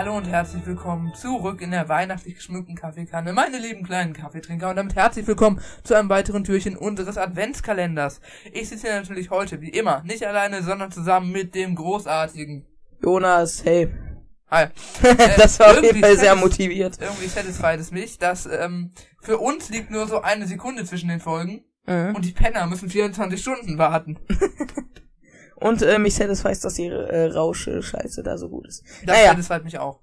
Hallo und herzlich willkommen zurück in der weihnachtlich geschmückten Kaffeekanne, meine lieben kleinen Kaffeetrinker und damit herzlich willkommen zu einem weiteren Türchen unseres Adventskalenders. Ich sitze hier natürlich heute, wie immer, nicht alleine, sondern zusammen mit dem großartigen Jonas, hey. Hi. das war auf jeden Fall sehr motiviert. Irgendwie satisfied es mich, dass ähm, für uns liegt nur so eine Sekunde zwischen den Folgen Mhm. und die Penner müssen 24 Stunden warten. Und äh, mich satisfies, dass ihre äh, Rausche Scheiße da so gut ist. Das naja, satisfied mich auch.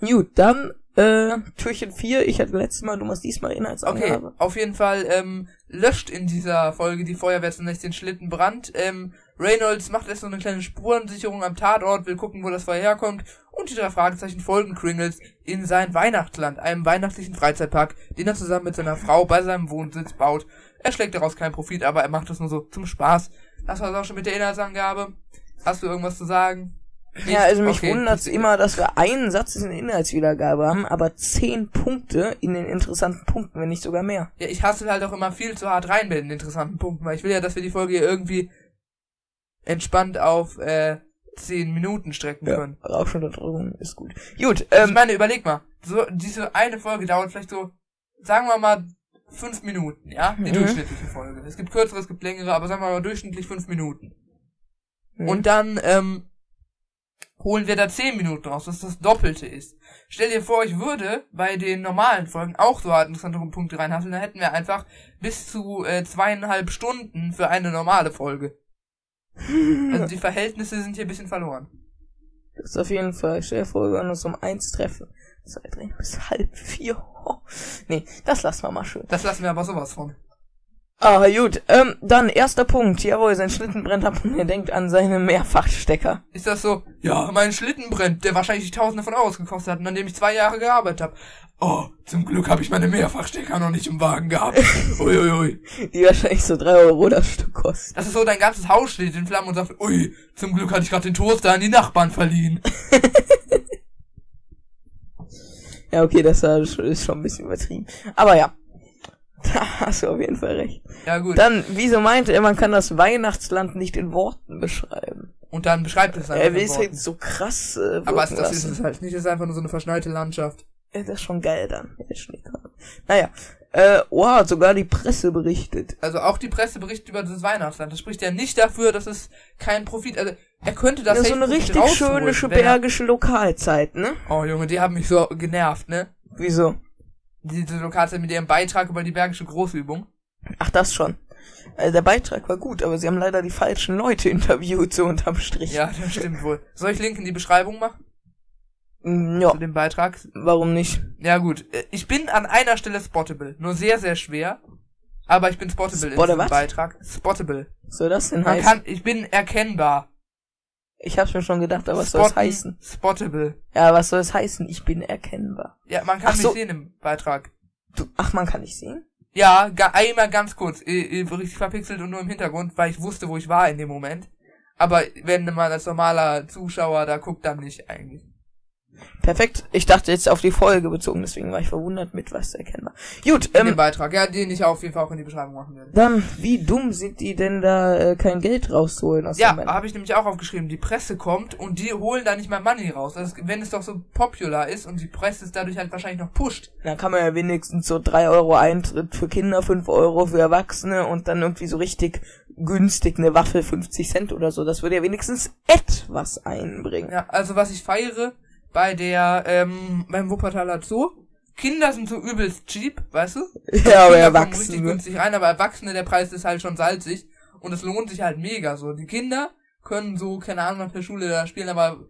gut, dann äh, Türchen 4. Ich hatte letztes Mal, du machst diesmal Okay, Inhaltsangabe. auf jeden Fall ähm, löscht in dieser Folge die Feuerwehr zunächst den Schlittenbrand. Ähm, Reynolds macht erst so eine kleine Spurensicherung am Tatort, will gucken, wo das Feuer herkommt. Und die drei Fragezeichen folgen Kringles in sein Weihnachtsland, einem weihnachtlichen Freizeitpark, den er zusammen mit seiner Frau bei seinem Wohnsitz baut. Er schlägt daraus keinen Profit, aber er macht das nur so zum Spaß. Das war's auch schon mit der Inhaltsangabe. Hast du irgendwas zu sagen? Ja, also mich Okay. wundert's immer, dass wir einen Satz in der Inhaltswiedergabe haben, aber zehn Punkte in den interessanten Punkten, wenn nicht sogar mehr. Ja, ich hasse halt auch immer viel zu hart rein mit den interessanten Punkten, weil ich will ja, dass wir die Folge hier irgendwie entspannt auf äh, 10 Minuten strecken können. Rauschunterdrückung ist gut. Gut, ich ähm, meine, überleg mal, so diese eine Folge dauert vielleicht so, sagen wir mal, fünf Minuten, ja? Die Mhm. durchschnittliche Folge. Es gibt kürzere, es gibt längere, aber sagen wir mal durchschnittlich fünf Minuten. Mhm. Und dann ähm, holen wir da 10 Minuten raus, was das Doppelte ist. Stell dir vor, ich würde bei den normalen Folgen auch so interessante Punkte reinhasseln, dann hätten wir einfach bis zu äh, zweieinhalb Stunden für eine normale Folge. Also die Verhältnisse sind hier ein bisschen verloren. Das ist auf jeden Fall. Stell dir vor, wir werden uns um eins treffen. Zwei, drei, bis halb vier. Oh. Nee, das lassen wir mal schön. Das lassen wir aber sowas von. Ah, gut. Ähm, dann erster Punkt. Jawohl, sein Schlitten brennt ab und er denkt an seine Mehrfachstecker. Ist das so, ja, mein Schlitten brennt, der wahrscheinlich tausende von Euros gekostet hat und an dem ich zwei Jahre gearbeitet habe. Oh, zum Glück habe ich meine Mehrfachstecker noch nicht im Wagen gehabt. Uiuiui. Die wahrscheinlich so drei Euro das Stück kosten. Das ist so, dein ganzes Haus steht in Flammen und sagt, ui, zum Glück hatte ich gerade den Toaster an die Nachbarn verliehen. Ja, okay, das ist schon ein bisschen übertrieben. Aber ja. Da hast du auf jeden Fall recht. Ja gut. Dann, wieso meinte er, man kann das Weihnachtsland nicht in Worten beschreiben? Und dann beschreibt es einfach. Er will es halt so krass äh, Aber wirken das ist lassen. es halt nicht. Das ist einfach nur so eine verschneite Landschaft. Ja, das ist schon geil dann. Naja. Äh, wow, sogar die Presse berichtet. Also auch die Presse berichtet über das Weihnachtsland. Das spricht ja nicht dafür, dass es keinen Profit. Also er könnte das Das ist so eine richtig schöne er- bergische Lokalzeit, ne? Oh Junge, die haben mich so genervt, ne? Wieso? Diese Lokalzeit mit ihrem Beitrag über die bergische Großübung. Ach, das schon. Äh, der Beitrag war gut, aber sie haben leider die falschen Leute interviewt, so unterm Strich. Ja, das stimmt wohl. Soll ich Link in die Beschreibung machen? Mm, Ja, Zu dem Beitrag? warum nicht? Ja gut. Äh, Ich bin an einer Stelle spottable. Nur sehr, sehr schwer. Aber ich bin spottable Spotte in diesem was? Beitrag. Spottable. Was soll das denn Man heißen? kann, ich bin erkennbar. Ich hab's mir schon gedacht, aber was soll es Spotten, heißen? Spottable. Ja, was soll es heißen? Ich bin erkennbar. Ja, man kann Ach mich so. sehen im Beitrag. Du, ach, man kann nicht sehen? Ja, ga, einmal ganz kurz, richtig verpixelt und nur im Hintergrund, weil ich wusste, wo ich war in dem Moment. Aber wenn man als normaler Zuschauer da guckt, dann nicht eigentlich. Perfekt. Ich dachte jetzt auf die Folge bezogen, deswegen war ich verwundert mit was erkennbar. Gut, ähm, Beitrag, ja, den ich auf jeden Fall auch in die Beschreibung machen werde. dann, wie dumm sind die denn da, äh, kein Geld rausholen aus Ja, habe ich nämlich auch aufgeschrieben. Die Presse kommt und die holen da nicht mal Money raus. Also, wenn es doch so popular ist und die Presse es dadurch halt wahrscheinlich noch pusht. Dann kann man ja wenigstens so drei Euro Eintritt für Kinder, fünf Euro für Erwachsene und dann irgendwie so richtig günstig eine Waffe 50 Cent oder so. Das würde ja wenigstens etwas einbringen. Ja, also was ich feiere bei der, ähm, beim Wuppertaler Zoo, Kinder sind so übelst cheap, weißt du? Ja, aber Kinder kommen richtig Erwachsene. günstig rein, aber Erwachsene, der Preis ist halt schon salzig und es lohnt sich halt mega so. Die Kinder können so, keine Ahnung, nach der Schule da spielen, aber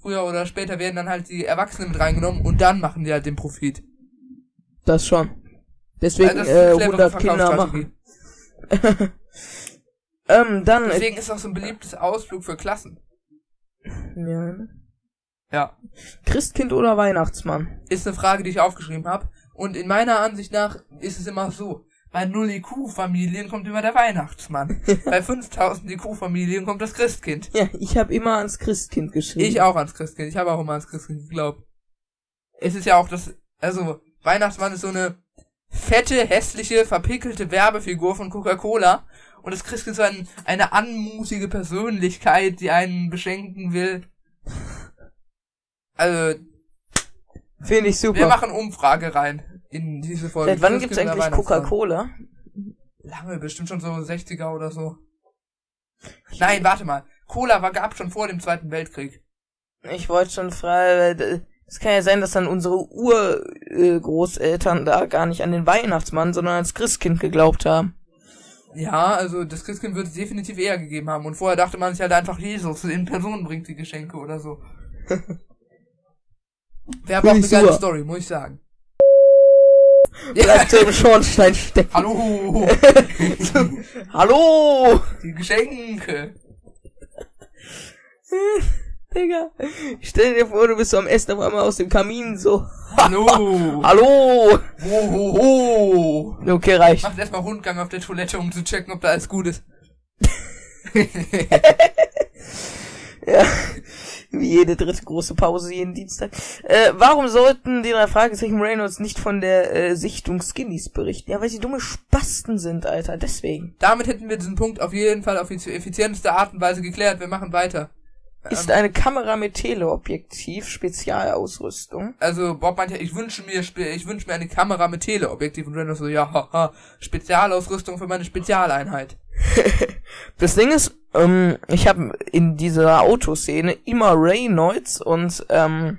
früher oder später werden dann halt die Erwachsenen mit reingenommen und dann machen die halt den Profit. Das schon. Deswegen Also das äh, clevere 100 Kinder machen. ähm, dann... Deswegen ist auch so ein beliebtes Ausflug für Klassen. ja. Ja. Christkind oder Weihnachtsmann? Ist eine Frage, die ich aufgeschrieben habe. Und in meiner Ansicht nach ist es immer so. Bei 0 IQ-Familien kommt immer der Weihnachtsmann. Bei 5000 IQ-Familien kommt das Christkind. Ja, ich habe immer ans Christkind geschrieben. Ich auch ans Christkind. Ich habe auch immer ans Christkind geglaubt. Es ist ja auch das, also, Weihnachtsmann ist so eine fette, hässliche, verpickelte Werbefigur von Coca-Cola. Und das Christkind ist so ein, eine anmutige Persönlichkeit, die einen beschenken will. Also, Finde ich Wir super. machen Umfrage rein in diese Folge. Seit wann gibt's gibt eigentlich. Coca-Cola? Lange, bestimmt schon so 60er oder so. Nein, warte mal. Cola war gab schon vor dem Zweiten Weltkrieg. Ich wollte schon fragen, es kann ja sein, dass dann unsere Urgroßeltern da gar nicht an den Weihnachtsmann, sondern ans Christkind geglaubt haben. Ja, also das Christkind wird es definitiv eher gegeben haben. Und vorher dachte man sich halt einfach, Jesus in Person bringt die Geschenke oder so. Wäre aber auch eine geile super. Story, muss ich sagen. Bleibt so im Schornstein stecken. Hallo, Hallo! die Geschenke. Digga, stell dir vor, du bist so am Essen auf einmal aus dem Kamin so. Hallo. Hallo! Ho, ho, ho. Okay, reicht. Macht erstmal Rundgang auf der Toilette, um zu checken, ob da alles gut ist. Ja. Wie jede dritte große Pause jeden Dienstag. Äh, warum sollten die drei Fragezeichen Reynolds nicht von der äh, Sichtung Skinnies berichten? Ja, weil sie dumme Spasten sind, Alter. Deswegen. Damit hätten wir diesen Punkt auf jeden Fall auf die effizienteste Art und Weise geklärt. Wir machen weiter. Ist eine Kamera mit Teleobjektiv Spezialausrüstung. Also Bob meinte, ich wünsche mir, ich wünsche mir eine Kamera mit Teleobjektiv und Reynolds so, ja, haha, Spezialausrüstung für meine Spezialeinheit. Das Ding ist, ähm, ich habe in dieser Autoszene immer Reynolds und ähm,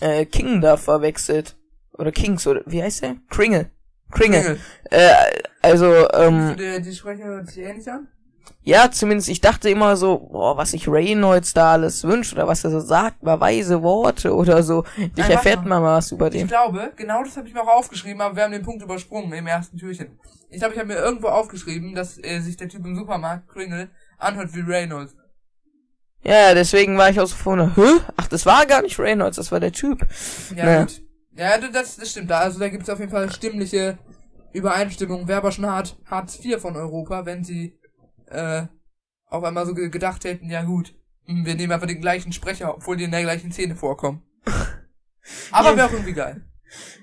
äh, King da verwechselt. Oder Kings, oder wie heißt der? Kringle. Kringle. Kringel. Äh, also, ähm, Die, die sprechen sich ähnlich an? Ja, zumindest ich dachte immer so, boah, was sich Reynolds da alles wünscht oder was er so sagt, mal weise Worte oder so. Ich Nein, erfährt man mal was über Ich den. glaube, genau das habe ich mir auch aufgeschrieben, aber wir haben den Punkt übersprungen im ersten Türchen. Ich glaube, ich habe mir irgendwo aufgeschrieben, dass äh, sich der Typ im Supermarkt, Kringle, anhört wie Reynolds. Ja, deswegen war ich auch so vorne, hä? Ach, das war gar nicht Reynolds, das war der Typ. Ja, Naja. gut. Ja, das, das stimmt. Also da gibt es auf jeden Fall stimmliche Übereinstimmung. Wäre aber schon hart, Hartz IV von Europa, wenn sie äh, auf einmal so ge- gedacht hätten, ja gut, hm, wir nehmen einfach den gleichen Sprecher, obwohl die in der gleichen Szene vorkommen. Aber wäre auch irgendwie geil.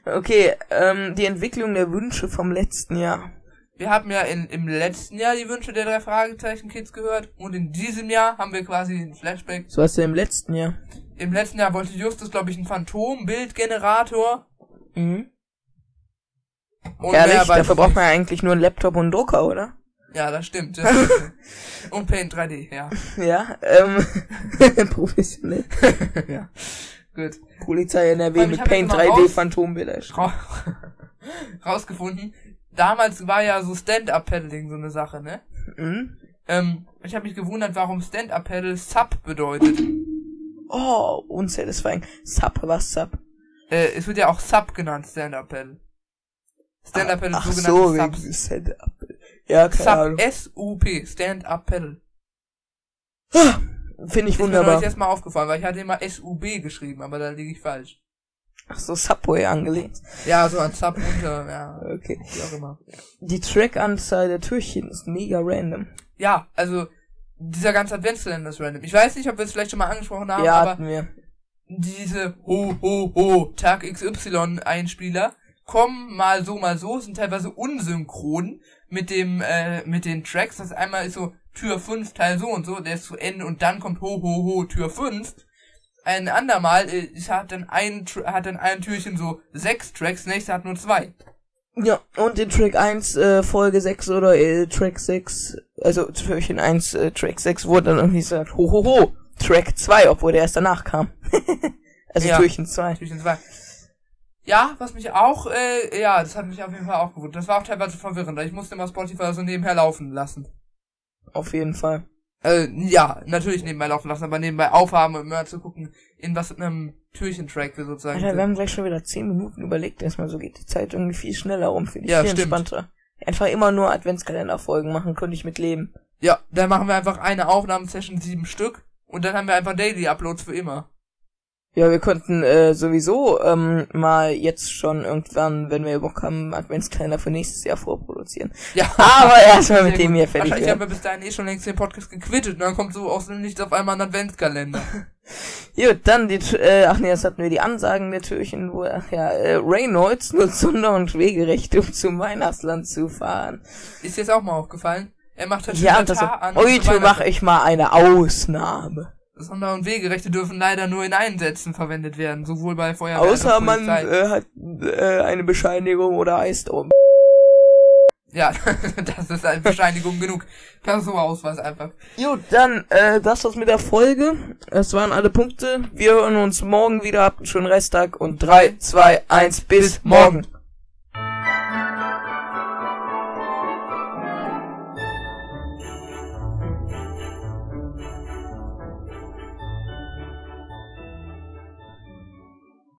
Okay, ähm, die Entwicklung der Wünsche vom letzten Jahr. Wir haben ja in, im letzten Jahr die Wünsche der drei Fragezeichen-Kids gehört und in diesem Jahr haben wir quasi ein Flashback. So hast du im letzten Jahr. Im letzten Jahr wollte Justus, glaube ich, einen Phantombildgenerator. Mhm. Und Ehrlich, dafür braucht man ja eigentlich nur einen Laptop und einen Drucker, oder? Ja, das stimmt. Das stimmt. und Paint 3D, ja. Ja, ähm, professionell. ja. Gut. Polizei NRW mit Paint jetzt mal 3D raus- Phantombilder. Ra rausgefunden. Damals war ja so Stand-Up-Paddling so eine Sache, ne? Mhm. Ähm, ich habe mich gewundert, warum Stand-Up-Paddle Sub bedeutet. Oh, unsatisfying. Sub, was Sub? Äh, es wird ja auch Sub genannt, Stand-Up-Paddle. Stand-Up-Paddle Ach ist so, sogenannte wegen Subs. Ja, Ahnung. S-U-P, Stand-Up-Paddle. Finde ich Ist mir wunderbar. neulich erstmal aufgefallen, weil ich hatte immer S-U-B geschrieben, aber da liege ich falsch. Ach so, Subway angelegt. Ja, so an Sub unter, ja, Okay. wie auch immer. Die Trackanzahl der Türchen ist mega random. Ja, also, dieser ganze Adventskalender ist random. Ich weiß nicht, ob wir es vielleicht schon mal angesprochen haben, ja, aber hatten wir. diese Ho, Ho, Ho, Tag XY Einspieler kommen mal so, mal so, sind teilweise unsynchron mit dem, äh, mit den Tracks. Das einmal ist so Tür 5, Teil so und so, der ist zu Ende und dann kommt Ho, Ho, Ho, Tür 5. Ein andermal äh, hat dann ein, hat dann ein Türchen so sechs Tracks, nächste hat nur zwei. Ja, und in Track 1, äh, Folge 6 oder äh, Track 6, also Türchen 1, äh, Track 6 wurde dann irgendwie gesagt, ho, ho, ho, Track 2, obwohl der erst danach kam. also Ja. Türchen 2. Türchen zwei. Ja, was mich auch, äh, ja, das hat mich auf jeden Fall auch gewundert. Das war auch teilweise verwirrend. Ich musste immer Spotify so nebenher laufen lassen. Auf jeden Fall. Äh, ja, natürlich nebenbei laufen lassen, aber nebenbei aufhaben und immer zu gucken, in was für einem Türchentrack wir sozusagen Alter, wir haben gleich schon wieder 10 Minuten überlegt, erstmal so geht die Zeit irgendwie viel schneller rum, finde ich Ja, viel stimmt. entspannter. Einfach immer nur Adventskalenderfolgen machen, könnte ich mit leben. Ja, dann machen wir einfach eine Aufnahmesession, sieben Stück, und dann haben wir einfach Daily Uploads für immer. Ja, wir könnten äh, sowieso ähm, mal jetzt schon irgendwann, wenn wir Bock haben, Adventskalender für nächstes Jahr vorproduzieren. Ja. Aber erstmal mit dem hier fertig Wahrscheinlich haben werden. wir bis dahin eh schon längst den Podcast gequittet und dann kommt so aus dem Nichts auf einmal ein Adventskalender. Gut, dann die, äh, ach nee, das hatten wir die Ansagen der Türchen, wo, ach ja, äh, Reynolds nutzt Sonder- und Wegerechte, um zum Weihnachtsland zu fahren. Ist jetzt auch mal aufgefallen? Er macht halt Ja, das an. heute mache ich mal eine Ausnahme. Sonder- und Wegerechte dürfen leider nur in Einsätzen verwendet werden, sowohl bei Feuerwehr als Außer auch man Polizei. äh, hat äh, eine Bescheinigung oder heißt um. Ja, das ist eine Bescheinigung genug. Personalausweis einfach. Gut, dann, äh, das war's mit der Folge. Das waren alle Punkte. Wir hören uns morgen wieder. Habt einen schönen Resttag und 3, 2, 1, bis morgen.